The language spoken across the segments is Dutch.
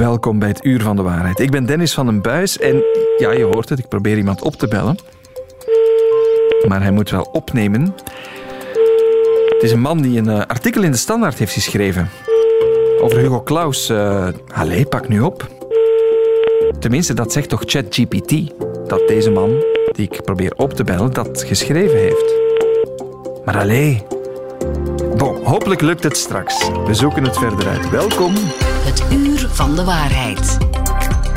Welkom bij het Uur van de Waarheid. Ik ben Dennis van den Buis en ja, je hoort het, ik probeer iemand op te bellen. Maar hij moet wel opnemen. Het is een man die een uh, artikel in de Standaard heeft geschreven. Over Hugo Claus. Uh, allee, pak nu op. Tenminste, dat zegt toch ChatGPT. Dat deze man, die ik probeer op te bellen, dat geschreven heeft. Maar allee. Hopelijk lukt het straks. We zoeken het verder uit. Welkom. Het Uur van de Waarheid.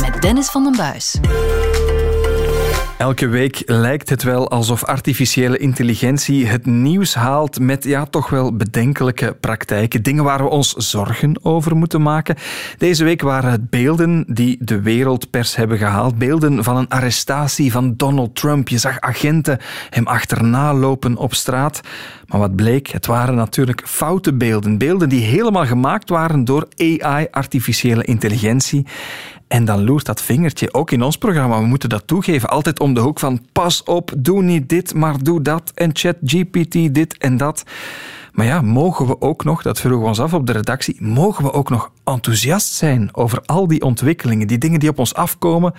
Met Dennis van den Buis. Elke week lijkt het wel alsof artificiële intelligentie het nieuws haalt met ja, toch wel bedenkelijke praktijken. Dingen waar we ons zorgen over moeten maken. Deze week waren het beelden die de wereldpers hebben gehaald. Beelden van een arrestatie van Donald Trump. Je zag agenten hem achterna lopen op straat. Maar wat bleek? Het waren natuurlijk foute beelden. Beelden die helemaal gemaakt waren door AI, artificiële intelligentie. En dan loert dat vingertje ook in ons programma. We moeten dat toegeven. Altijd om de hoek van pas op, doe niet dit, maar doe dat. En chat GPT dit en dat. Maar ja, mogen we ook nog, dat vroegen we ons af op de redactie, mogen we ook nog enthousiast zijn over al die ontwikkelingen, die dingen die op ons afkomen,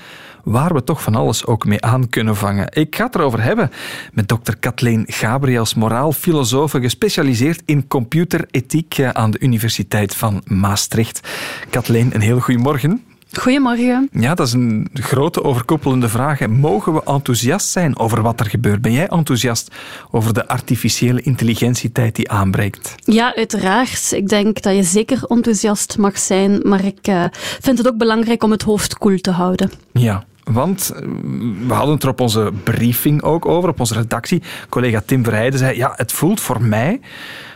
waar we toch van alles ook mee aan kunnen vangen? Ik ga het erover hebben met dokter Kathleen Gabriels, moraalfilosoof, gespecialiseerd in computerethiek aan de Universiteit van Maastricht. Kathleen, een heel goedemorgen. Goedemorgen. Ja, dat is een grote overkoepelende vraag. Mogen we enthousiast zijn over wat er gebeurt? Ben jij enthousiast over de artificiële intelligentietijd die aanbreekt? Ja, uiteraard. Ik denk dat je zeker enthousiast mag zijn, maar ik uh, vind het ook belangrijk om het hoofd koel te houden. Ja, want eh, we hadden het er op onze briefing ook over, op onze redactie. Collega Tim Verheijden zei, ja, het voelt voor mij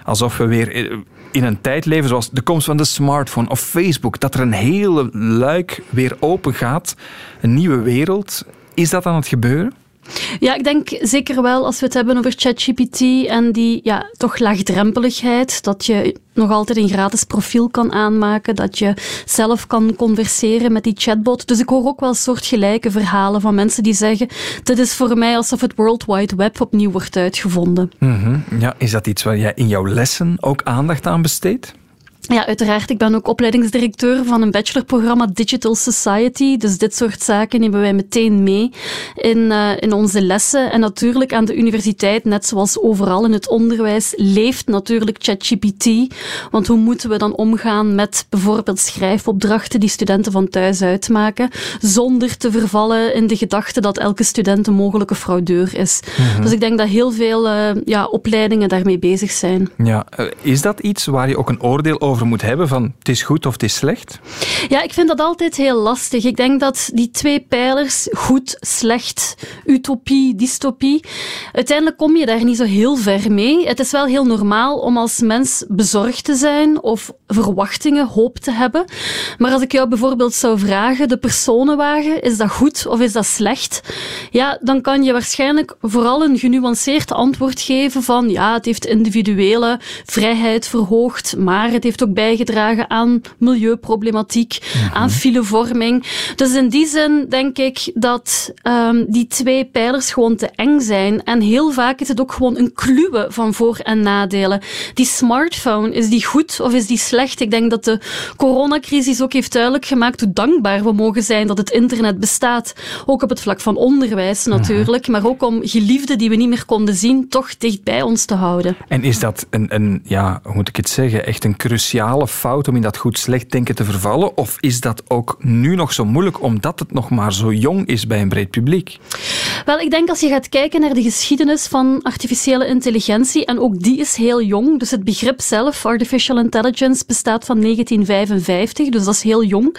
alsof we weer eh, in een tijd leven zoals de komst van de smartphone of Facebook, dat er een hele luik weer open gaat, een nieuwe wereld. Is dat aan het gebeuren? Ja, ik denk zeker wel als we het hebben over ChatGPT en die ja, toch laagdrempeligheid, dat je nog altijd een gratis profiel kan aanmaken, dat je zelf kan converseren met die chatbot. Dus ik hoor ook wel soortgelijke verhalen van mensen die zeggen, dit is voor mij alsof het World Wide Web opnieuw wordt uitgevonden. Mm Ja, is dat iets waar jij in jouw lessen ook aandacht aan besteedt? Ja, uiteraard. Ik ben ook opleidingsdirecteur van een bachelorprogramma Digital Society. Dus dit soort zaken nemen wij meteen mee in, uh, in onze lessen. En natuurlijk aan de universiteit, net zoals overal in het onderwijs, leeft natuurlijk ChatGPT. Want hoe moeten we dan omgaan met bijvoorbeeld schrijfopdrachten die studenten van thuis uitmaken, zonder te vervallen in de gedachte dat elke student een mogelijke fraudeur is. Mhm. Dus ik denk dat heel veel uh, ja, opleidingen daarmee bezig zijn. Ja, uh, is dat iets waar je ook een oordeel over moet hebben van het is goed of het is slecht? Ja, ik vind dat altijd heel lastig. Ik denk dat die twee pijlers, goed, slecht, utopie, dystopie, uiteindelijk kom je daar niet zo heel ver mee. Het is wel heel normaal om als mens bezorgd te zijn of verwachtingen, hoop te hebben. Maar als ik jou bijvoorbeeld zou vragen, de personenwagen, is dat goed of is dat slecht? Ja, dan kan je waarschijnlijk vooral een genuanceerd antwoord geven van ja, het heeft individuele vrijheid verhoogd, maar het heeft ook bijgedragen aan milieuproblematiek, mhm. aan filevorming. Dus in die zin denk ik dat um, die twee pijlers gewoon te eng zijn. En heel vaak is het ook gewoon een kluwe van voor- en nadelen. Die smartphone, is die goed of is die slecht? Ik denk dat de coronacrisis ook heeft duidelijk gemaakt hoe dankbaar we mogen zijn dat het internet bestaat. Ook op het vlak van onderwijs natuurlijk, mhm. maar ook om geliefden die we niet meer konden zien, toch dicht bij ons te houden. En is dat een, een ja, hoe moet ik het zeggen, echt een cruciaal cruciale fout om in dat goed-slecht denken te vervallen? Of is dat ook nu nog zo moeilijk omdat het nog maar zo jong is bij een breed publiek? Wel, ik denk als je gaat kijken naar de geschiedenis van artificiële intelligentie, en ook die is heel jong, dus het begrip zelf, artificial intelligence, bestaat van 1955, dus dat is heel jong.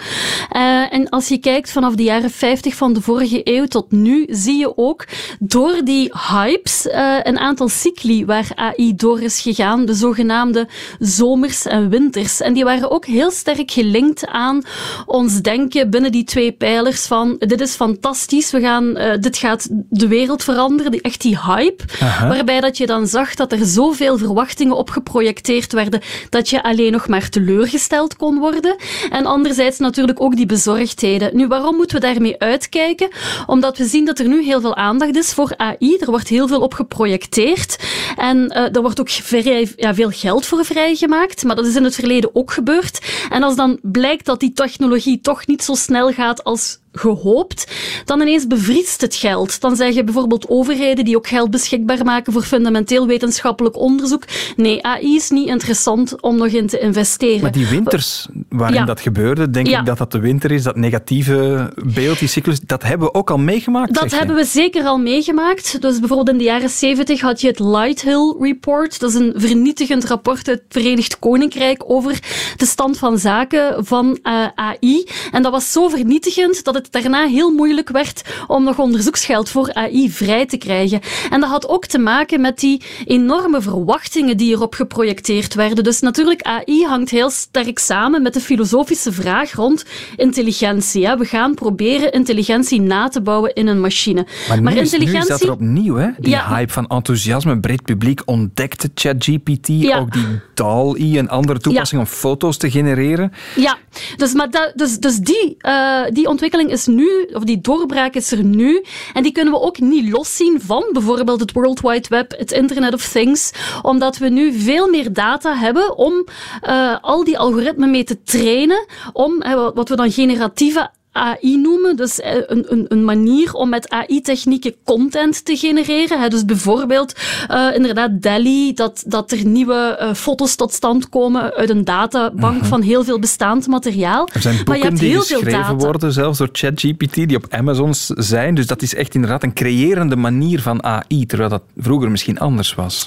Uh, en als je kijkt vanaf de jaren 50 van de vorige eeuw tot nu, zie je ook door die hypes uh, een aantal cycli waar AI door is gegaan, de zogenaamde zomers en winters en die waren ook heel sterk gelinkt aan ons denken binnen die twee pijlers van dit is fantastisch, we gaan, uh, dit gaat de wereld veranderde, echt die hype, waarbij dat je dan zag dat er zoveel verwachtingen op geprojecteerd werden dat je alleen nog maar teleurgesteld kon worden. En anderzijds natuurlijk ook die bezorgdheden. Nu, waarom moeten we daarmee uitkijken? Omdat we zien dat er nu heel veel aandacht is voor AI. Er wordt heel veel op geprojecteerd. En uh, er wordt ook vrij, ja, veel geld voor vrijgemaakt. Maar dat is in het verleden ook gebeurd. En als dan blijkt dat die technologie toch niet zo snel gaat als gehoopt, dan ineens bevriest het geld. Dan zeggen bijvoorbeeld overheden die ook geld beschikbaar maken voor fundamenteel wetenschappelijk onderzoek. Nee, AI is niet interessant om nog in te investeren. Maar die winters waarin dat gebeurde, denk ik dat dat de winter is, dat negatieve beeld, die cyclus, dat hebben we ook al meegemaakt? Dat hebben we zeker al meegemaakt. Dus bijvoorbeeld in de jaren 70 had je het Lighthill Report. Dat is een vernietigend rapport uit het Verenigd Koninkrijk over de stand van zaken van uh, eh, AI. En dat was zo vernietigend dat het het daarna heel moeilijk werd om nog onderzoeksgeld voor AI vrij te krijgen. En dat had ook te maken met die enorme verwachtingen die erop geprojecteerd werden. Dus natuurlijk, AI hangt heel sterk samen met de filosofische vraag rond intelligentie. We gaan proberen intelligentie na te bouwen in een machine. Maar, maar intelligentie... nu is dat er opnieuw, hè? Die hype van enthousiasme, breed publiek ontdekte ChatGPT, ook die DAL-I en andere toepassingen om foto's te genereren. Ja, dus, maar dat, dus, dus die, uh, die ontwikkeling is nu, of die doorbraak is er nu. En die kunnen we ook niet loszien van bijvoorbeeld het World Wide Web, het Internet of Things, omdat we nu veel meer data hebben om uh, al die algoritmen mee te trainen, om wat we dan generatieve AI noemen. Dus eh, een, een, een manier om met AI-technieken content te genereren. Dus bijvoorbeeld uh, inderdaad DALI, dat, dat er nieuwe uh, foto's tot stand komen uit een databank uh-huh. van heel veel bestaand materiaal. Er zijn boeken maar je hebt die heel geschreven veel worden, zelfs door ChatGPT, die op Amazon zijn. Dus dat is echt inderdaad een creërende manier van AI, terwijl dat vroeger misschien anders was.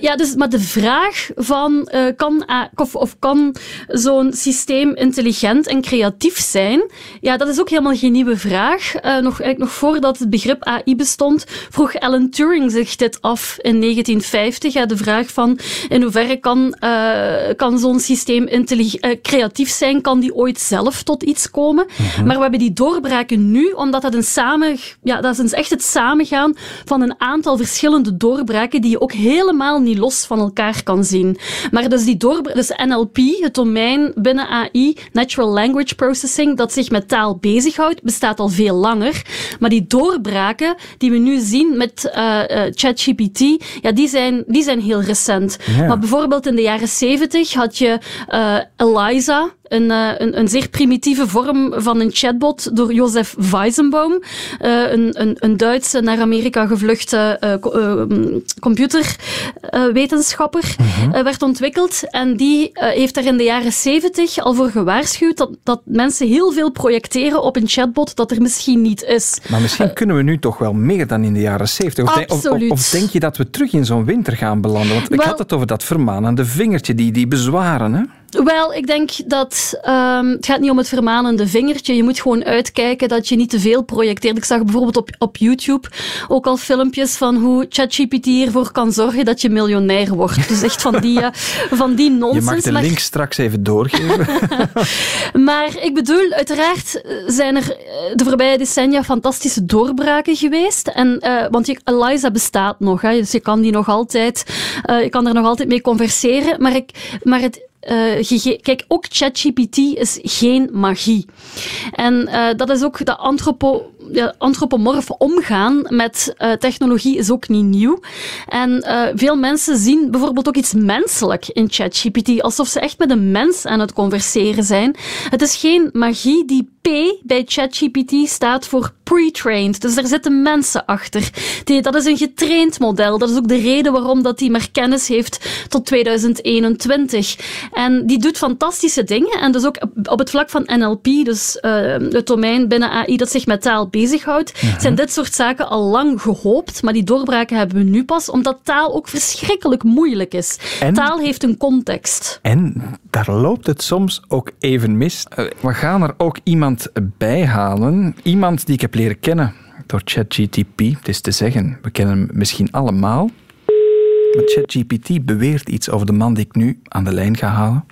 ja, dus, maar de vraag van kan, of, of kan zo'n systeem intelligent en creatief zijn ja, dat is ook helemaal geen nieuwe vraag. Uh, nog, eigenlijk nog voordat het begrip AI bestond, vroeg Alan Turing zich dit af in 1950. Ja, de vraag van in hoeverre kan, uh, kan zo'n systeem uh, creatief zijn? Kan die ooit zelf tot iets komen? Mhm. Maar we hebben die doorbraken nu, omdat dat een samen, ja, dat is echt het samengaan van een aantal verschillende doorbraken die je ook helemaal niet los van elkaar kan zien. Maar dus die doorbraken, dus NLP, het domein binnen AI, Natural Language Processing, dat zich met taal bezighoudt, bestaat al veel langer. Maar die doorbraken die we nu zien met uh, ChatGPT, ja, die, zijn, die zijn heel recent. Maar bijvoorbeeld in de jaren 70 had je uh, Eliza, een, uh, een, een, zeer primitieve vorm van een chatbot door Josef Weizenbaum, uh, een, een, een, Duitse naar Amerika gevluchte uh, computerwetenschapper, -huh. werd ontwikkeld. En die heeft er in de jaren 70 al voor gewaarschuwd dat, dat mensen heel veel projecteren op een chatbot dat er misschien niet is. Maar misschien kunnen we nu toch wel meer dan in de jaren 70. Of, Absoluut. Of, of, denk je dat we terug in zo'n winter gaan belanden? Want ik had het over dat vermanende vingertje, die, die bezwaren. Hè? Wel, ik denk dat um, het gaat niet om het vermanende vingertje. Je moet gewoon uitkijken dat je niet te veel projecteert. Ik zag bijvoorbeeld op, op YouTube ook al filmpjes van hoe ChatGPT ervoor kan zorgen dat je miljonair wordt. Dus echt van die, uh, van die nonsens. Je mag de maar... link straks even doorgeven. maar ik bedoel, uiteraard zijn er eh, de voorbije decennia fantastische doorbraken geweest. En, uh, want je, Eliza bestaat nog, hè, dus je kan die nog altijd, uh, je kan er nog altijd mee converseren. Maar, ik, maar het uh, kijk, ook ChatGPT is geen magie. En uh, dat is ook de antropo ja, antropomorf omgaan met uh, technologie is ook niet nieuw. En uh, veel mensen zien bijvoorbeeld ook iets menselijk in ChatGPT, alsof ze echt met een mens aan het converseren zijn. Het is geen magie. Die P bij ChatGPT staat voor pre-trained. Dus daar zitten mensen achter. Die, dat is een getraind model. Dat is ook de reden waarom dat die maar kennis heeft tot 2021. En die doet fantastische dingen. En dus ook op het vlak van NLP, dus uh, het domein binnen AI dat zich met taal bezighoudt, ja. zijn dit soort zaken al lang gehoopt, maar die doorbraken hebben we nu pas, omdat taal ook verschrikkelijk moeilijk is. En, taal heeft een context. En daar loopt het soms ook even mis. Eh, we gaan er ook iemand bij halen, iemand die ik heb leren kennen door ChatGTP. Het is te zeggen, we kennen hem misschien allemaal. Maar ChatGPT beweert iets over de man die ik nu aan de lijn ga halen.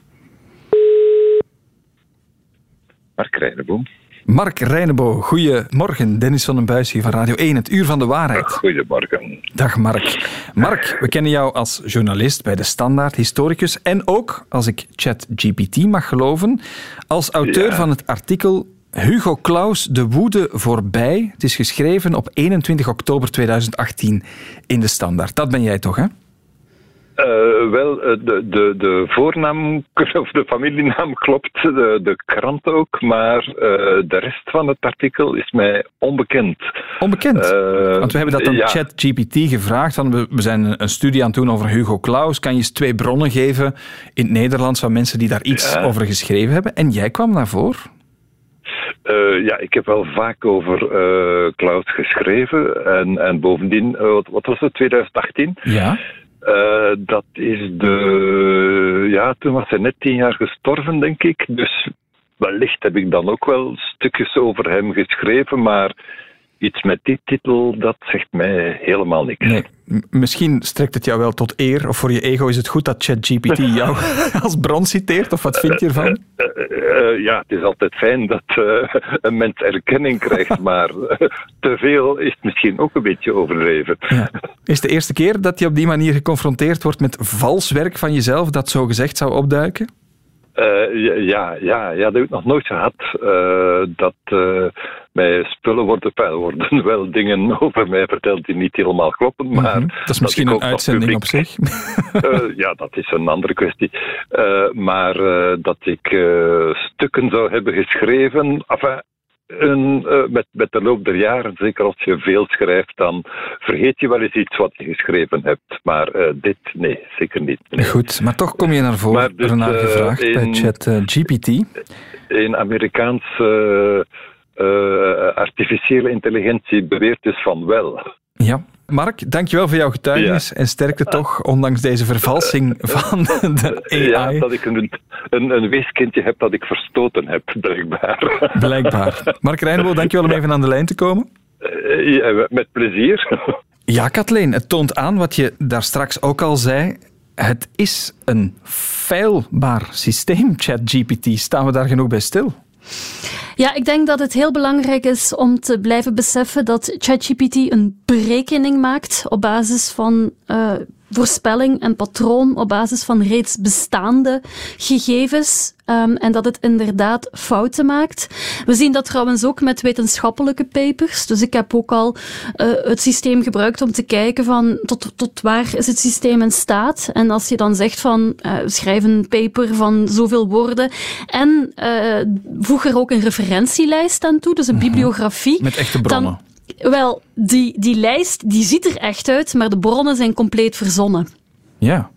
Mark Krijnenboom. Mark Reinebo, goedemorgen. Dennis van den Buis hier van Radio 1, het Uur van de Waarheid. Goedemorgen. Dag Mark. Mark, we kennen jou als journalist bij De Standaard, historicus en ook, als ik ChatGPT mag geloven, als auteur van het artikel Hugo Claus, De Woede voorbij. Het is geschreven op 21 oktober 2018 in De Standaard. Dat ben jij toch, hè? Uh, wel, eh, de, de, de voornaam of de familienaam klopt, de, de krant ook, maar uh, de rest van het artikel is mij onbekend. Onbekend? Want we hebben dat aan ja. ChatGPT gevraagd. Van, we, we zijn een studie aan het doen over Hugo Claus. Kan je eens twee bronnen geven in het Nederlands van mensen die daar iets ja. over geschreven hebben? En jij kwam daarvoor? Uh, ja, ik heb wel vaak over uh, Klaus geschreven. En, en bovendien, uh, wat, was het, 2018? Ja. Dat is de. Ja, toen was hij net tien jaar gestorven, denk ik. Dus wellicht heb ik dan ook wel stukjes over hem geschreven. Maar iets met die titel, dat zegt mij helemaal niks. Nee. Misschien strekt het jou wel tot eer, of voor je ego is het goed dat ChatGPT jou als bron citeert, of wat vind je ervan? Uh, uh, uh, ja, het is altijd fijn dat een mens erkenning krijgt, maar te veel is misschien ook een beetje overdreven. Ja. Is de eerste keer dat je op die manier geconfronteerd wordt met vals werk van jezelf dat zo gezegd zou opduiken? Uh, ja, ja, ja, dat heb ik nog nooit gehad. Uh, dat uh, mij spullen worden, worden wel dingen over mij verteld die niet helemaal kloppen. Maar mm -hmm. Dat is misschien dat een uitzending op zich. ja, dat is een andere kwestie. maar dat ik stukken zou hebben geschreven. Enfin, een, uh, met, met de loop der jaren, zeker als je veel schrijft, dan vergeet je wel eens iets wat je geschreven hebt. Maar uh, dit, nee, zeker niet. Nee. Goed, maar toch kom je naar voren, dus, gevraagd uh, bij ChatGPT. in Amerikaanse artificiële intelligentie beweert dus van wel. Ja, Mark, dankjewel voor jouw getuigenis ja. en sterkte toch, ondanks deze vervalsing van de AI. Ja, dat ik een, een, een weeskindje heb dat ik verstoten heb, blijkbaar. Blijkbaar. Mark Rijnbo, dankjewel om even aan de lijn te komen. Uh, ja, met plezier. Ja, Kathleen, het toont aan wat je daar straks ook al zei. Het is een feilbaar systeem, ChatGPT. Staan we daar genoeg bij stil? Ja, ik denk dat het heel belangrijk is om te blijven beseffen dat ChatGPT een berekening maakt op basis van uh, voorspelling en patroon op basis van reeds bestaande gegevens um, en dat het inderdaad fouten maakt. We zien dat trouwens ook met wetenschappelijke papers. Dus ik heb ook al uh, het systeem gebruikt om te kijken van tot, tot waar is het systeem in staat. En als je dan zegt van uh, schrijf een paper van zoveel woorden en uh, voeg er ook een referentielijst aan toe, dus een bibliografie. Met echte bronnen. Dan, wel, die, die lijst die ziet er echt uit, maar de bronnen zijn compleet verzonnen. Ja.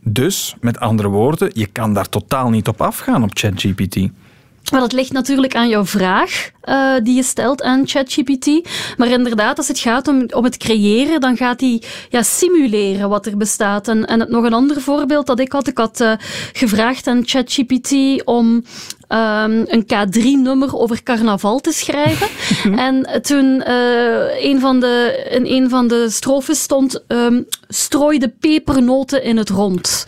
Dus, met andere woorden, je kan daar totaal niet op afgaan op ChatGPT. Maar dat ligt natuurlijk aan jouw vraag uh, die je stelt aan ChatGPT. Maar inderdaad, als het gaat om, om het creëren, dan gaat hij ja, simuleren wat er bestaat. En, en het, nog een ander voorbeeld dat ik had. Ik had uh, gevraagd aan ChatGPT om um, een K3-nummer over carnaval te schrijven. en toen uh, een van de, in een van de strofes stond um, strooi de pepernoten in het rond.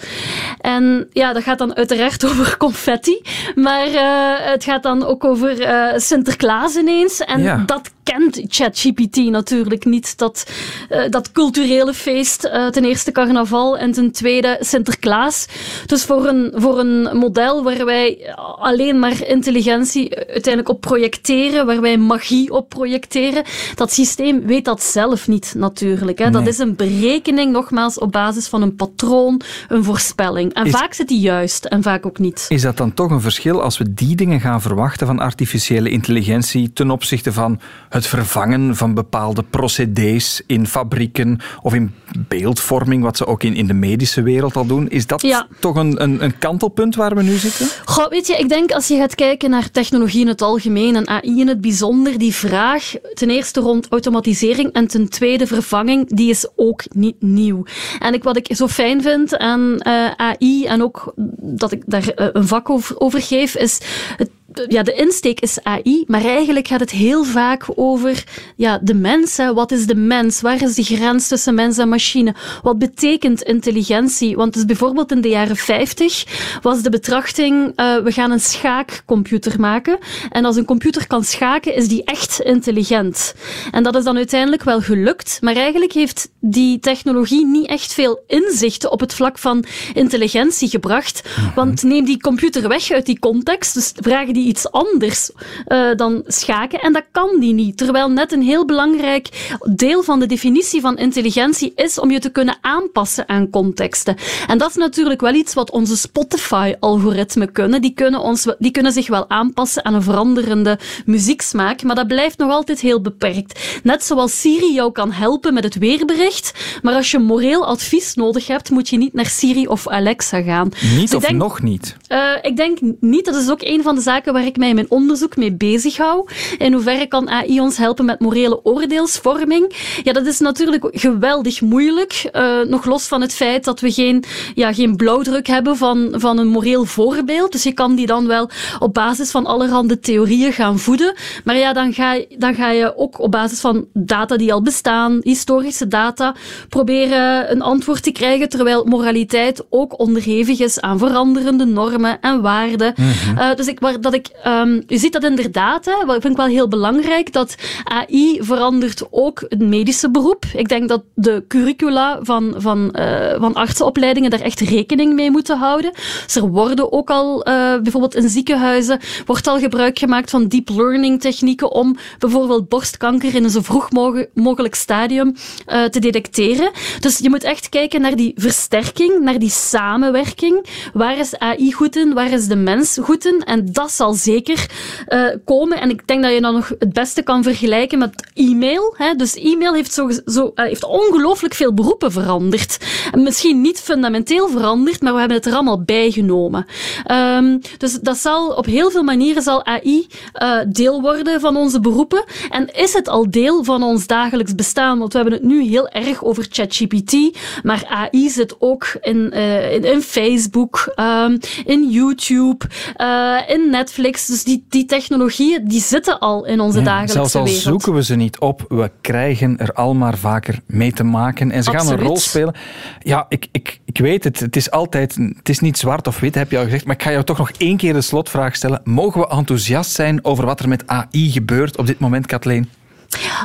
En ja, dat gaat dan uiteraard over confetti, maar uh, het gaat dan ook over uh, Sinterklaas ineens. En ja. dat kent ChatGPT natuurlijk niet. Dat, uh, dat culturele feest, uh, ten eerste carnaval en ten tweede Sinterklaas. Dus voor een, voor een model waar wij alleen maar intelligentie uiteindelijk op projecteren, waar wij magie op projecteren, dat systeem weet dat zelf niet natuurlijk. Hè. Nee. Dat is een berekening, nogmaals, op basis van een patroon, een voorspelling. En is, vaak zit die juist en vaak ook niet. Is dat dan toch een verschil als we die dingen gaan verwachten van artificiële intelligentie ten opzichte van het vervangen van bepaalde procedés in fabrieken of in beeldvorming, wat ze ook in, in de medische wereld al doen. Is dat ja. toch een, een, een, kantelpunt waar we nu zitten? Goh, weet je, ik denk als je gaat kijken naar technologie in het algemeen en AI in het bijzonder, die vraag ten eerste rond automatisering en ten tweede vervanging, die is ook niet nieuw. En ik, wat ik zo fijn vind aan uh, AI en ook dat ik daar uh, een vak over, over geef, is het ja, de insteek is AI, maar eigenlijk gaat het heel vaak over ja, de mens. Hè. Wat is de mens? Waar is de grens tussen mens en machine? Wat betekent intelligentie? Want dus bijvoorbeeld in de jaren 50 was de betrachting, uh, we gaan een schaakcomputer maken. En als een computer kan schaken, is die echt intelligent. En dat is dan uiteindelijk wel gelukt, maar eigenlijk heeft die technologie niet echt veel inzichten op het vlak van intelligentie gebracht. Mhm. Want neem die computer weg uit die context, dus vragen die iets anders uh, dan schaken, en dat kan die niet. Terwijl net een heel belangrijk deel van de definitie van intelligentie is om je te kunnen aanpassen aan contexten. En dat is natuurlijk wel iets wat onze Spotify-algoritmen kunnen. Die kunnen, ons, die kunnen zich wel aanpassen aan een veranderende muzieksmaak, maar dat blijft nog altijd heel beperkt. Net zoals Siri jou kan helpen met het weerbericht, maar als je moreel advies nodig hebt, moet je niet naar Siri of Alexa gaan. Niet dus of nog niet? Uh, ik denk niet. Dat is ook een van de zaken waar ik mij in mijn onderzoek mee bezig hou. In hoeverre kan AI ons helpen met morele oordeelsvorming? Ja, dat is natuurlijk geweldig moeilijk. Uh, nog los van het feit dat we geen, ja, geen blauwdruk hebben van, van een moreel voorbeeld. Dus je kan die dan wel op basis van allerhande theorieën gaan voeden. Maar ja, dan ga, dan ga je ook op basis van data die al bestaan, historische data, proberen een antwoord te krijgen, terwijl moraliteit ook onderhevig is aan veranderende normen en waarden. Mhm. uh, dus ik, waar, dat ik, um, je ziet dat inderdaad, hè, wat vind ik wel heel belangrijk, dat AI verandert ook het medische beroep. Ik denk dat de curricula van, van, uh, van artsenopleidingen daar echt rekening mee moeten houden. Dus er worden ook al, uh, bijvoorbeeld in ziekenhuizen, wordt al gebruik gemaakt van deep learning technieken om bijvoorbeeld borstkanker in een zo vroeg mogelijk stadium uh, te detecteren. Dus je moet echt kijken naar die versterking, naar die samenwerking. Waar is AI goed in? Waar is de mens goed in? En dat zal zeker uh, komen. En ik denk dat je dan nog het beste kan vergelijken met e-mail. Hè? Dus e-mail heeft, zo, zo, uh, heeft ongelooflijk veel beroepen veranderd. En misschien niet fundamenteel veranderd, maar we hebben het er allemaal bijgenomen. Um, dus dat zal op heel veel manieren zal AI uh, deel worden van onze beroepen. En is het al deel van ons dagelijks bestaan? Want we hebben het nu heel erg over ChatGPT, maar AI zit ook in, in, Facebook, um, in YouTube, in Netflix. Dus die, die technologieën die zitten al in onze ja, dagelijkse zelfs al wereld. zoeken we ze niet op, we krijgen er al maar vaker mee te maken. En ze Absoluut. gaan een rol spelen. Ja, ik, ik, ik weet het. Het is altijd, het is niet zwart of wit, heb je al gezegd. Maar ik ga jou toch nog één keer de slotvraag stellen. Mogen we enthousiast zijn over wat er met AI gebeurt op dit moment, Kathleen?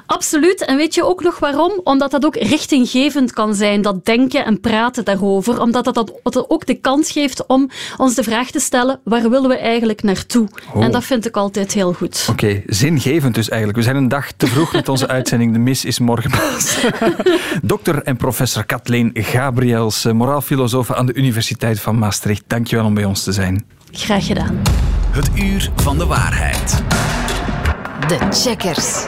Absoluut. En weet je ook nog waarom? Omdat dat ook richtinggevend kan zijn, dat denken en praten daarover. Omdat dat, dat, dat ook de kans geeft om ons de vraag te stellen, waar willen we eigenlijk naartoe? Oh. En dat vind ik altijd heel goed. Oké, okay, zingevend dus eigenlijk. We zijn een dag te vroeg met onze uitzending. De mis is morgen pas. Dokter en professor Kathleen Gabriels, moraalfilosoof aan de Universiteit van Maastricht. Dankjewel om bij ons te zijn. Graag gedaan. Het uur van de waarheid. De checkers.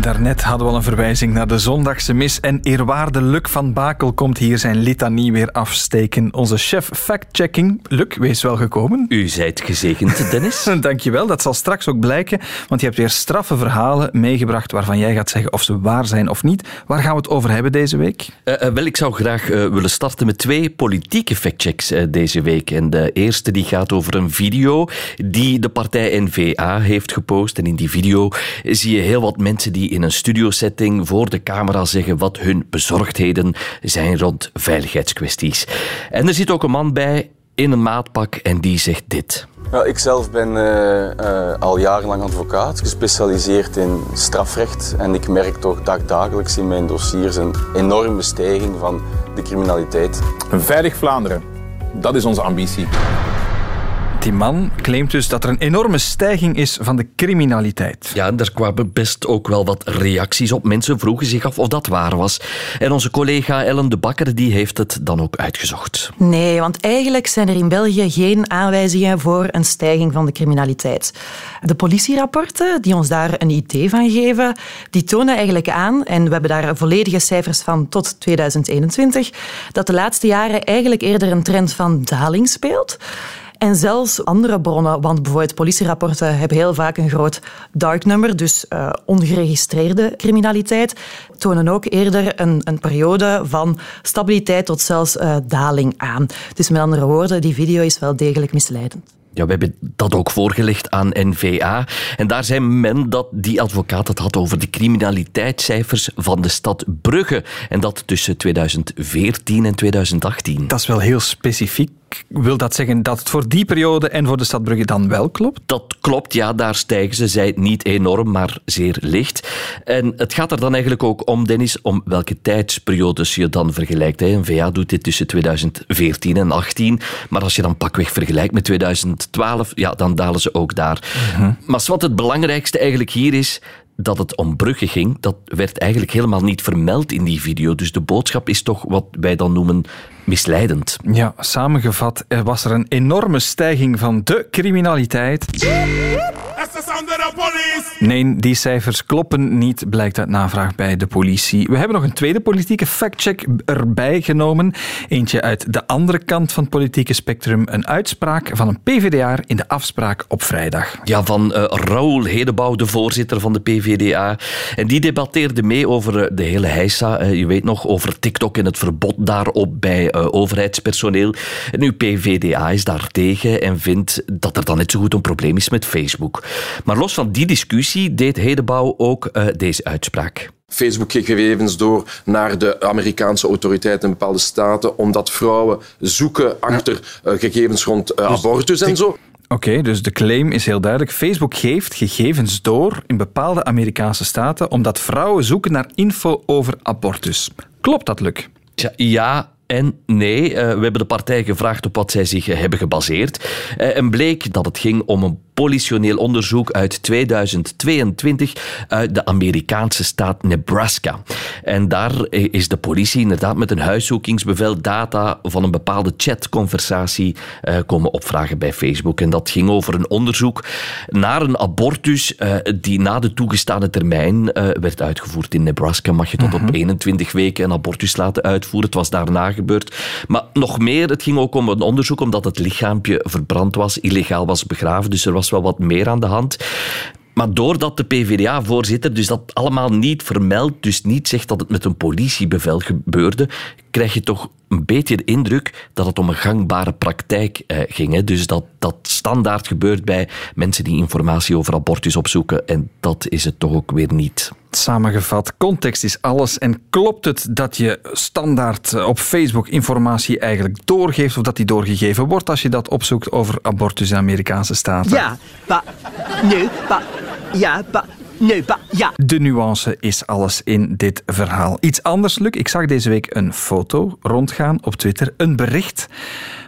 Daarnet hadden we al een verwijzing naar de zondagse mis en eerwaarde Luc van Bakel komt hier zijn litanie weer afsteken. Onze chef fact-checking. Luc, wees wel gekomen. U zijt gezegend, Dennis. Dankjewel, dat zal straks ook blijken, want je hebt weer straffe verhalen meegebracht waarvan jij gaat zeggen of ze waar zijn of niet. Waar gaan we het over hebben deze week? Uh, uh, wel, ik zou graag uh, willen starten met twee politieke factchecks deze week. En de eerste die gaat over een video die de partij N-VA heeft gepost. En in die video zie je heel wat mensen die in een studiosetting voor de camera zeggen wat hun bezorgdheden zijn rond veiligheidskwesties. En er zit ook een man bij in een maatpak en die zegt dit. Ja, ik zelf ben uh, uh, al jarenlang advocaat, gespecialiseerd in strafrecht. En ik merk toch dagdagelijks in mijn dossiers een enorme stijging van de criminaliteit. Een veilig Vlaanderen, dat is onze ambitie. Die man claimt dus dat er een enorme stijging is van de criminaliteit. Ja, er kwamen best ook wel wat reacties op. Mensen vroegen zich af of dat waar was. En onze collega Ellen de Bakker die heeft het dan ook uitgezocht. Nee, want eigenlijk zijn er in België geen aanwijzingen voor een stijging van de criminaliteit. De politierapporten die ons daar een idee van geven, die tonen eigenlijk aan, en we hebben daar volledige cijfers van tot 2021, dat de laatste jaren eigenlijk eerder een trend van daling speelt. En zelfs andere bronnen, want bijvoorbeeld politierapporten hebben heel vaak een groot dark number, dus uh, ongeregistreerde criminaliteit, tonen ook eerder een, een periode van stabiliteit tot zelfs uh, daling aan. Dus met andere woorden, die video is wel degelijk misleidend. Ja, we hebben dat ook voorgelegd aan NVA. En daar zei men dat die advocaat het had over de criminaliteitscijfers van de stad Brugge. En dat tussen 2014 en 2018. Dat is wel heel specifiek. Wil dat zeggen dat het voor die periode en voor de stad Brugge dan wel klopt? Dat klopt, ja. Daar stijgen ze, zij niet enorm, maar zeer licht. En het gaat er dan eigenlijk ook om, Dennis, om welke tijdsperiodes je dan vergelijkt. NVA doet dit tussen 2014 en 2018. Maar als je dan pakweg vergelijkt met 2012, ja, dan dalen ze ook daar. Maar wat het belangrijkste eigenlijk hier is, dat het om Brugge ging, dat werd eigenlijk helemaal niet vermeld in die video. Dus de boodschap is toch wat wij dan noemen misleidend. Ja, samengevat er was er een enorme stijging van de criminaliteit. Nee, die cijfers kloppen niet, blijkt uit navraag bij de politie. We hebben nog een tweede politieke factcheck erbij genomen. Eentje uit de andere kant van het politieke spectrum. Een uitspraak van een PvdA in de afspraak op vrijdag. Ja, van uh, Raoul Hedebouw, de voorzitter van de PvdA. En die debatteerde mee over uh, de hele heisa. Uh, je weet nog, over TikTok en het verbod daarop bij overheidspersoneel. En nu, PvdA is daar tegen en vindt dat er dan net zo goed een probleem is met Facebook. Maar los van die discussie deed Hedebouw ook uh, deze uitspraak. Facebook geeft gegevens door naar de Amerikaanse autoriteiten in bepaalde staten, omdat vrouwen zoeken achter uh, gegevens rond uh, abortus en zo. Oké, okay, dus de claim is heel duidelijk. Facebook geeft gegevens door in bepaalde Amerikaanse staten omdat vrouwen zoeken naar info over abortus. Klopt dat, Luc? Ja, ja en nee. Uh, we hebben de partij gevraagd op wat zij zich hebben gebaseerd. Uh, en bleek dat het ging om een politioneel onderzoek uit 2022 uit de Amerikaanse staat Nebraska. En daar is de politie inderdaad met een huiszoekingsbevel data van een bepaalde chatconversatie uh, komen opvragen bij Facebook. En dat ging over een onderzoek naar een abortus uh, die na de toegestane termijn uh, werd uitgevoerd. In Nebraska mag je tot op 21 weken een abortus laten uitvoeren. Het was daarna gebeurd. Maar nog meer, het ging ook om een onderzoek omdat het lichaampje verbrand was, illegaal was begraven. Dus er was wel wat meer aan de hand. Maar doordat de PvdA-voorzitter dus dat allemaal niet vermeldt, dus niet zegt dat het met een politiebevel gebeurde, krijg je toch een beetje de indruk dat het om een gangbare praktijk eh, ging. Hè? Dus dat dat standaard gebeurt bij mensen die informatie over abortus opzoeken. En dat is het toch ook weer niet. Samengevat, context is alles. En klopt het dat je standaard op Facebook informatie eigenlijk doorgeeft of dat die doorgegeven wordt als je dat opzoekt over abortus in Amerikaanse staten? Ja, pa, nee, pa, ja, pa. Ja. De nuance is alles in dit verhaal. Iets anders, Luc. Ik zag deze week een foto rondgaan op Twitter. Een bericht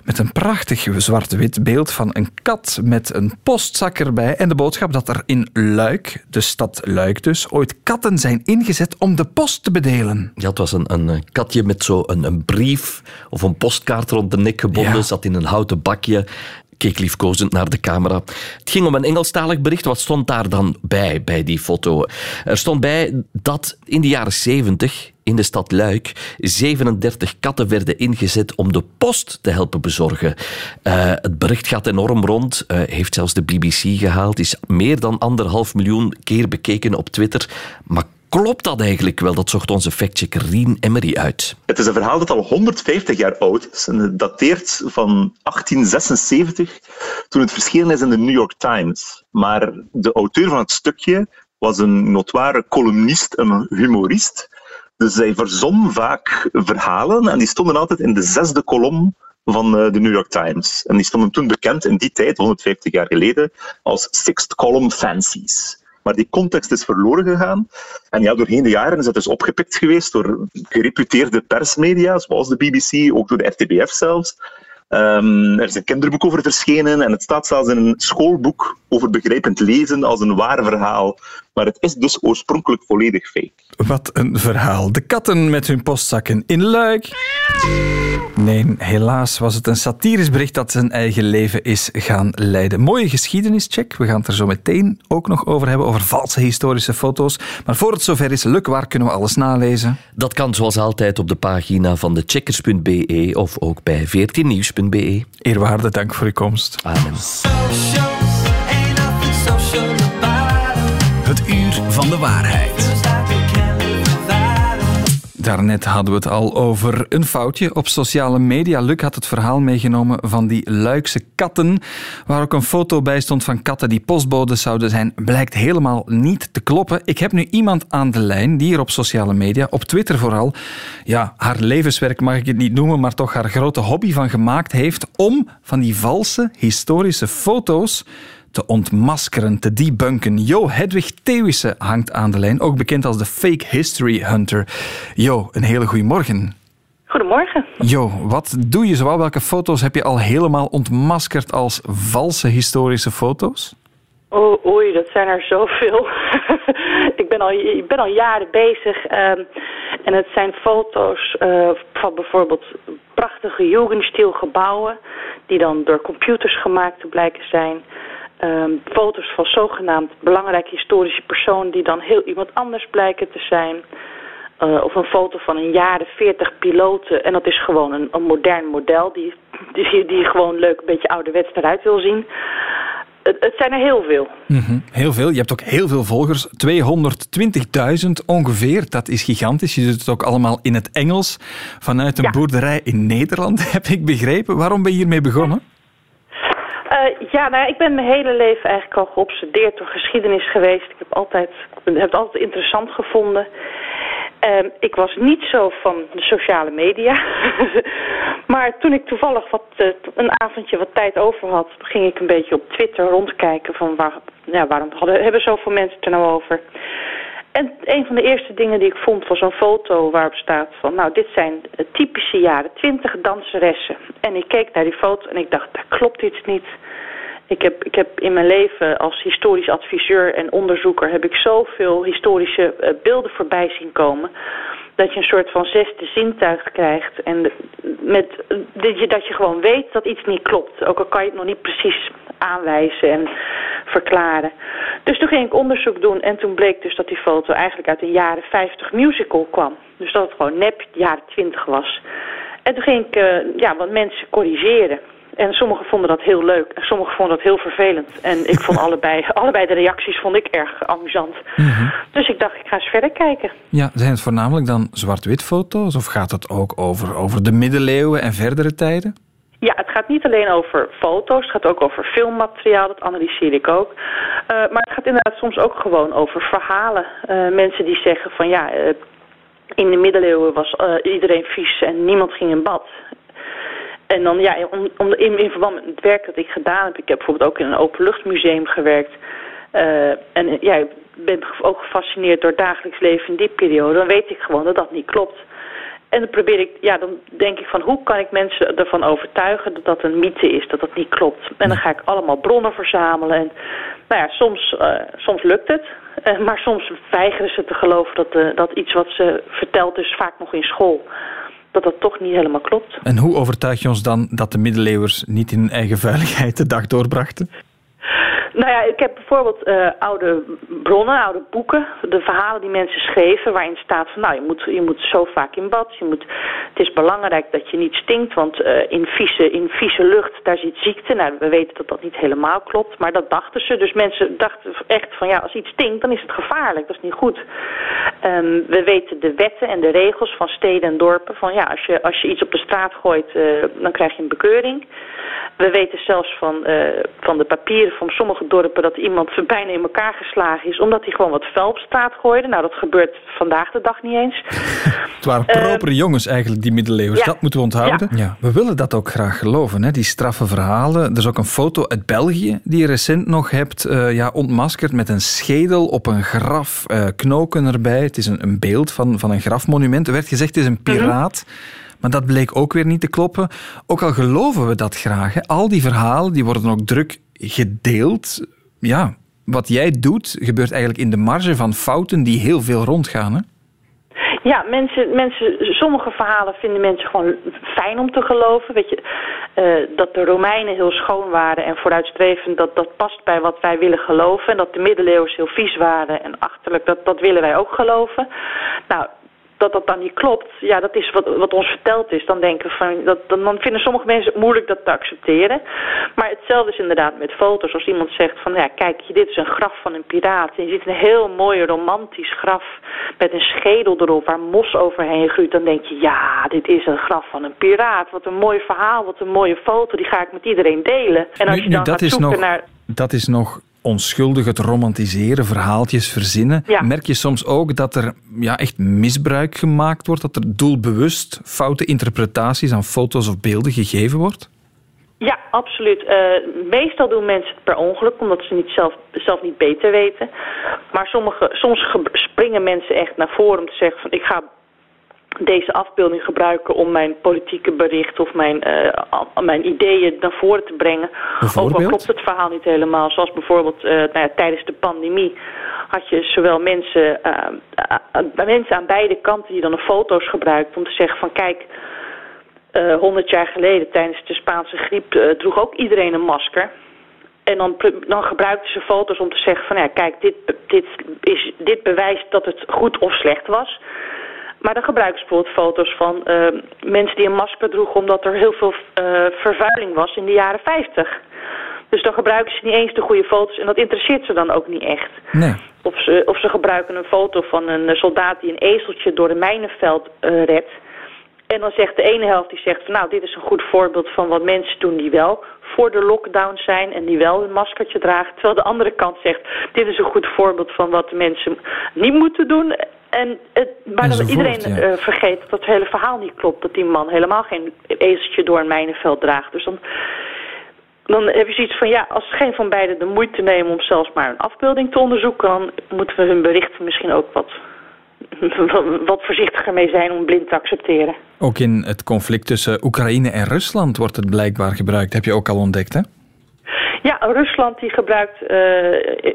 met een prachtig zwart-wit beeld van een kat met een postzak erbij. En de boodschap dat er in Luik, de stad Luik dus, ooit katten zijn ingezet om de post te bedelen. Ja, het was een, een katje met zo een, een brief of een postkaart rond de nek gebonden. Ja. Zat in een houten bakje keek liefkozend naar de camera. Het ging om een Engelstalig bericht. Wat stond daar dan bij, bij die foto? Er stond bij dat in de jaren 70 in de stad Luik 37 katten werden ingezet om de post te helpen bezorgen. Uh, het bericht gaat enorm rond, uh, heeft zelfs de BBC gehaald, is meer dan anderhalf miljoen keer bekeken op Twitter. Maar Klopt dat eigenlijk wel? Dat zocht onze factchecker Rien Emery uit. Het is een verhaal dat al 150 jaar oud is en het dateert van 1876, toen het verschenen is in de New York Times. Maar de auteur van het stukje was een notoire columnist, een humorist. Dus hij verzon vaak verhalen en die stonden altijd in de zesde kolom van de New York Times. En die stonden toen bekend in die tijd, 150 jaar geleden, als Sixth Column Fancies. Maar die context is verloren gegaan. En ja, doorheen de jaren is het dus opgepikt geweest door gereputeerde persmedia, zoals de BBC, ook door de RTBF zelfs. Um, er is een kinderboek over verschenen en het staat zelfs in een schoolboek over begrijpend lezen als een waar verhaal. Maar het is dus oorspronkelijk volledig fake. Wat een verhaal. De katten met hun postzakken in Luik. Nee, helaas was het een satirisch bericht dat zijn eigen leven is gaan leiden. Mooie geschiedenischeck. We gaan het er zo meteen ook nog over hebben, over valse historische foto's. Maar voor het zover is, Luc, waar kunnen we alles nalezen? Dat kan zoals altijd op de pagina van de checkers.be of ook bij 14nieuws.be. Eerwaarde, dank voor uw komst. Amen. Het uur van de waarheid. Daarnet hadden we het al over een foutje op sociale media. Luc had het verhaal meegenomen van die Luikse katten, waar ook een foto bij stond van katten die postbodes zouden zijn. Blijkt helemaal niet te kloppen. Ik heb nu iemand aan de lijn die er op sociale media, op Twitter vooral, ja, haar levenswerk mag ik het niet noemen, maar toch haar grote hobby van gemaakt heeft om van die valse historische foto's te ontmaskeren, te debunken. Jo Hedwig Thewissen hangt aan de lijn, ook bekend als de Fake History Hunter. Jo, een hele goede morgen. Goedemorgen. Jo, wat doe je zoal? Welke foto's heb je al helemaal ontmaskerd als valse historische foto's? Oh, oei, dat zijn er zoveel. ik, ben al, ik ben al jaren bezig. ehm, en het zijn foto's eh, van bijvoorbeeld prachtige Jugendstil gebouwen... die dan door computers gemaakt te blijken zijn. Ehm, foto's van zogenaamd belangrijke historische personen... die dan heel iemand anders blijken te zijn... Eh, of een foto van een jaren 40 piloten. En dat is gewoon een, een modern model die, die, die gewoon leuk een beetje ouderwets eruit wil zien. Het, het zijn er heel veel. Mhm, Heel veel. Je hebt ook heel veel volgers. 220.000 ongeveer. Dat is gigantisch. Je doet het ook allemaal in het Engels. Vanuit een boerderij in Nederland, heb ik begrepen. Waarom ben je hiermee begonnen? Eh, ja, nou, ik ben mijn hele leven eigenlijk al geobsedeerd door geschiedenis geweest. Ik heb, altijd, heb het altijd interessant gevonden. Ehm, ik was niet zo van de sociale media. maar toen ik toevallig wat, eh, een avondje wat tijd over had, ging ik een beetje op Twitter rondkijken van waar, ja, waarom hadden, hebben zoveel mensen het er nou over. En een van de eerste dingen die ik vond was een foto waarop staat van, nou dit zijn eh, typische jaren twintig danseressen. En ik keek naar die foto en ik dacht, daar klopt iets niet. Ik heb, ik heb in mijn leven als historisch adviseur en onderzoeker heb ik zoveel historische eh, beelden voorbij zien komen. Dat je een soort van zesde zintuig krijgt. En de- met, dat, je, dat je gewoon weet dat iets niet klopt. Ook al kan je het nog niet precies aanwijzen en verklaren. Dus toen ging ik onderzoek doen en toen bleek dus dat die foto eigenlijk uit een jaren 50 musical kwam. Dus dat het gewoon nep jaren 20 was. En toen ging ik eh, ja, wat mensen corrigeren. En sommigen vonden dat heel leuk en sommigen vonden dat heel vervelend. En ik vond allebei, allebei de reacties vond ik erg amusant. Dus ik dacht, ik ga eens verder kijken. Ja, zijn het voornamelijk dan zwart-wit foto's? Of gaat het ook over, over de middeleeuwen en verdere tijden? Ja, het gaat niet alleen over foto's, het gaat ook over filmmateriaal, dat analyseer ik ook. Eh, maar het gaat inderdaad soms ook gewoon over verhalen. Eh, mensen die zeggen van ja, eh, in de middeleeuwen was iedereen vies en niemand ging in bad. En dan ja, om, om, in, in verband met het werk dat ik gedaan heb, ik heb bijvoorbeeld ook in een openluchtmuseum gewerkt. Eh, en ja, ik ben ook gefascineerd door het dagelijks leven in die periode. Dan weet ik gewoon dat dat niet klopt. En dan probeer ik, ja, dan denk ik van hoe kan ik mensen ervan overtuigen dat dat een mythe is, dat dat niet klopt. En dan ga ik allemaal bronnen verzamelen. En nou ja, soms, eh, soms lukt het, eh, maar soms weigeren ze te geloven dat, dat iets wat ze vertelt is vaak nog in school, dat dat toch niet helemaal klopt. En hoe overtuig je ons dan dat de middeleeuwers niet in hun eigen veiligheid de dag doorbrachten? Nou ja, ik heb bijvoorbeeld eh, oude bronnen, oude boeken, de verhalen die mensen schreven, waarin staat van nou, je moet, je moet zo vaak in bad, je moet, het is belangrijk dat je niet stinkt, want eh, in, vieze, in vieze lucht, daar zit ziekte. Nou, we weten dat dat niet helemaal klopt, maar dat dachten ze. Dus mensen dachten echt van ja, als iets stinkt, dan is het gevaarlijk, dat is niet goed. Ehm, we weten de wetten en de regels van steden en dorpen, van ja, als je, als je iets op de straat gooit, eh, dan krijg je een bekeuring. We weten zelfs van, van de papieren van sommige dorpen dat iemand bijna in elkaar geslagen is omdat hij gewoon wat vuil op straat gooide. Nou, dat gebeurt vandaag de dag niet eens. Het waren propere jongens eigenlijk, die middeleeuwers. ja. Dat moeten we onthouden. Ja. We willen dat ook graag geloven, hè? die straffe verhalen. Er is ook een foto uit België die je recent nog hebt eh, ja, ontmaskerd met een schedel op een graf, eh, knoken erbij. Het is een, een beeld van, van een grafmonument. Er werd gezegd het is een piraat. Maar dat bleek ook weer niet te kloppen. Ook al geloven we dat graag. Hè? Al die verhalen die worden ook druk gedeeld. Ja, wat jij doet gebeurt eigenlijk in de marge van fouten die heel veel rondgaan. Hè? Ja, mensen, mensen, sommige verhalen vinden mensen gewoon fijn om te geloven. Weet je, eh, dat de Romeinen heel schoon waren en vooruitstrevend, dat, dat past bij wat wij willen geloven. En dat de middeleeuwers heel vies waren en achterlijk, dat, dat willen wij ook geloven. Nou, dat dat dan niet klopt, ja, dat is wat, wat ons verteld is. Dan denken van, dat, dan vinden sommige mensen het moeilijk dat te accepteren. Maar hetzelfde is inderdaad met foto's. Als iemand zegt van, ja, kijk, dit is een graf van een piraat. En je ziet een heel mooi romantisch graf met een schedel erop waar mos overheen groeit. Dan denk je, ja, dit is een graf van een piraat. Wat een mooi verhaal, wat een mooie foto. Die ga ik met iedereen delen. En als Nu- je dan dat gaat is zoeken nog- naar... Dat is nog onschuldig, het romantiseren, verhaaltjes verzinnen. Ja. Merk je soms ook dat er ja, echt misbruik gemaakt wordt? Dat er doelbewust foute interpretaties aan foto's of beelden gegeven wordt? Ja, absoluut. Eh, meestal doen mensen het per ongeluk, omdat ze niet zelf, zelf niet beter weten. Maar sommige, soms ge- springen mensen echt naar voren om te zeggen van ik ga deze afbeelding gebruiken om mijn politieke bericht of mijn, eh, mijn ideeën naar voren te brengen. Bijvoorbeeld? Ook al klopt het verhaal niet helemaal. Zoals bijvoorbeeld eh, nou ja, tijdens de pandemie had je zowel mensen, eh, mensen aan beide kanten die dan foto's gebruikten om te zeggen van kijk, 100 jaar geleden tijdens de Spaanse griep droeg ook iedereen een masker. En dan, dan gebruikten ze foto's om te zeggen van ja, kijk, dit, dit, is, dit bewijst dat het goed of slecht was. Maar dan gebruiken ze bijvoorbeeld foto's van eh, mensen die een masker droegen omdat er heel veel eh, vervuiling was in de jaren 50. Dus dan gebruiken ze niet eens de goede foto's en dat interesseert ze dan ook niet echt. Nee. Of ze, of ze gebruiken een foto van een soldaat die een ezeltje door een mijnenveld eh, redt. En dan zegt de ene helft die zegt van nou dit is een goed voorbeeld van wat mensen doen die wel voor de lockdown zijn en die wel een maskertje dragen. Terwijl de andere kant zegt dit is een goed voorbeeld van wat mensen niet moeten doen. En het, maar dat iedereen ja. eh, vergeet dat het hele verhaal niet klopt. Dat die man helemaal geen ezeltje door een mijnenveld draagt. Dus dan, dan heb je zoiets van ja, als geen van beiden de moeite nemen om zelfs maar een afbeelding te onderzoeken, dan moeten we hun berichten misschien ook wat, wat voorzichtiger mee zijn om blind te accepteren. Ook in het conflict tussen Oekraïne en Rusland wordt het blijkbaar gebruikt. Heb je ook al ontdekt, hè? Ja, Rusland die gebruikt eh,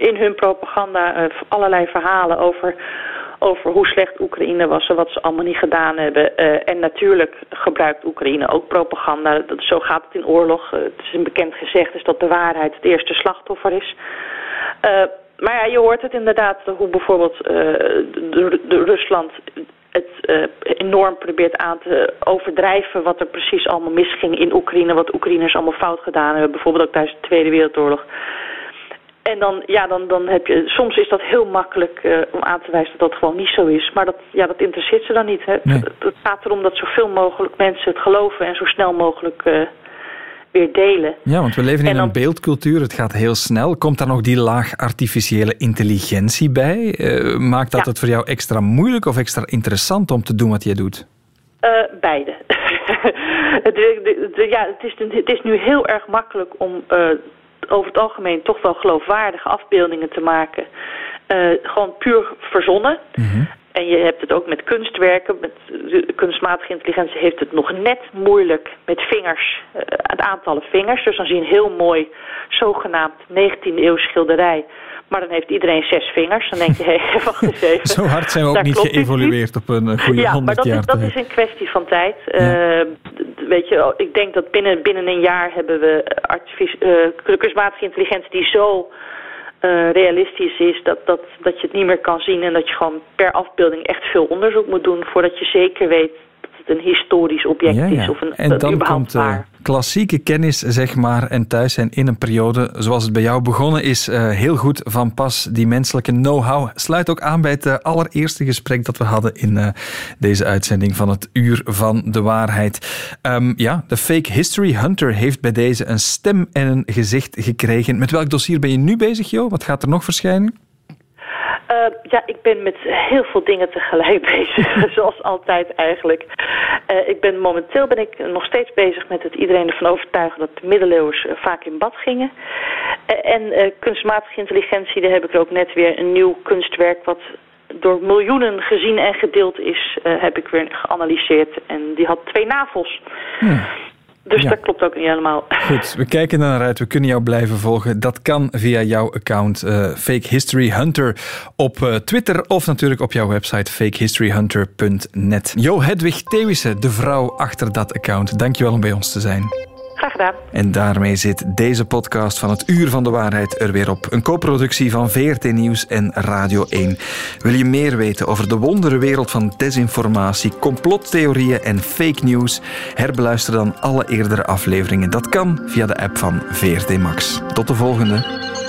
in hun propaganda eh, allerlei verhalen over, over hoe slecht Oekraïne was en wat ze allemaal niet gedaan hebben. Eh, en natuurlijk gebruikt Oekraïne ook propaganda. Dat, zo gaat het in oorlog. Het is een bekend gezegd is dat de waarheid het eerste slachtoffer is. Maar ja, je hoort het inderdaad hoe bijvoorbeeld eh, de, de Rusland het eh, enorm probeert aan te overdrijven wat er precies allemaal misging in Oekraïne, wat Oekraïners allemaal fout gedaan hebben, bijvoorbeeld ook tijdens de Tweede Wereldoorlog. En dan, ja, dan, dan heb je, soms is dat heel makkelijk eh, om aan te wijzen dat dat gewoon niet zo is. Maar dat, ja, dat interesseert ze dan niet. Hè. Nee. Het, het gaat erom dat zoveel mogelijk mensen het geloven en zo snel mogelijk weer delen. Ja, want we leven En in dan- een beeldcultuur. Het gaat heel snel. Komt daar nog die laag artificiële intelligentie bij? Eh, maakt dat Ja. het voor jou extra moeilijk of extra interessant om te doen wat jij doet? Eh, beide. het, de- de- de- ja, het, is, het is nu heel erg makkelijk om eh, over het algemeen toch wel geloofwaardige afbeeldingen te maken. Eh, gewoon puur verzonnen. En je hebt het ook met kunstwerken. Met de kunstmatige intelligentie heeft het nog net moeilijk met vingers, eh, het aantallen vingers. Dus dan zie je een heel mooi zogenaamd 19e eeuw schilderij. Maar dan heeft iedereen zes vingers. Dan denk je, hé, wacht eens even. Zo hard zijn we ook niet geëvolueerd op een eh, goede ja, maar 100 dat, jaar is, dat is een kwestie van tijd. Eh, weet je, ik denk dat binnen, binnen een jaar hebben we eh, kunstmatige intelligentie die zo eh, realistisch is dat, dat, dat je het niet meer kan zien en dat je gewoon per afbeelding echt veel onderzoek moet doen voordat je zeker weet dat het een historisch object Ja, is of een En dan überhaupt komt eh, waar. Klassieke kennis, zeg maar, en thuis zijn in een periode zoals het bij jou begonnen is, eh, heel goed van pas. Die menselijke know-how sluit ook aan bij het eh, allereerste gesprek dat we hadden in eh, deze uitzending van het Uur van de Waarheid. Ehm, ja, de Fake History Hunter heeft bij deze een stem en een gezicht gekregen. Met welk dossier ben je nu bezig, Jo? Wat gaat er nog verschijnen? Eh, ja, ik ben met heel veel dingen tegelijk bezig, zoals altijd eigenlijk. Eh, ik ben momenteel ben ik nog steeds bezig met het iedereen ervan overtuigen dat de middeleeuwers eh, vaak in bad gingen. Eh, en kunstmatige intelligentie, daar heb ik ook net weer een nieuw kunstwerk wat door miljoenen gezien en gedeeld is, heb ik weer geanalyseerd. En die had twee navels. Dus Ja. dat klopt ook niet helemaal. Goed, we kijken er naar uit. We kunnen jou blijven volgen. Dat kan via jouw account eh, Fake History Hunter op eh, Twitter of natuurlijk op jouw website fakehistoryhunter.net. Jo Hedwig Thewissen, de vrouw achter dat account. Dankjewel om bij ons te zijn. Graag gedaan. En daarmee zit deze podcast van het Uur van de Waarheid er weer op. Een co-productie van VRT Nieuws en Radio 1. Wil je meer weten over de wonderenwereld van desinformatie, complottheorieën en fake news? Herbeluister dan alle eerdere afleveringen. Dat kan via de app van VRT Max. Tot de volgende.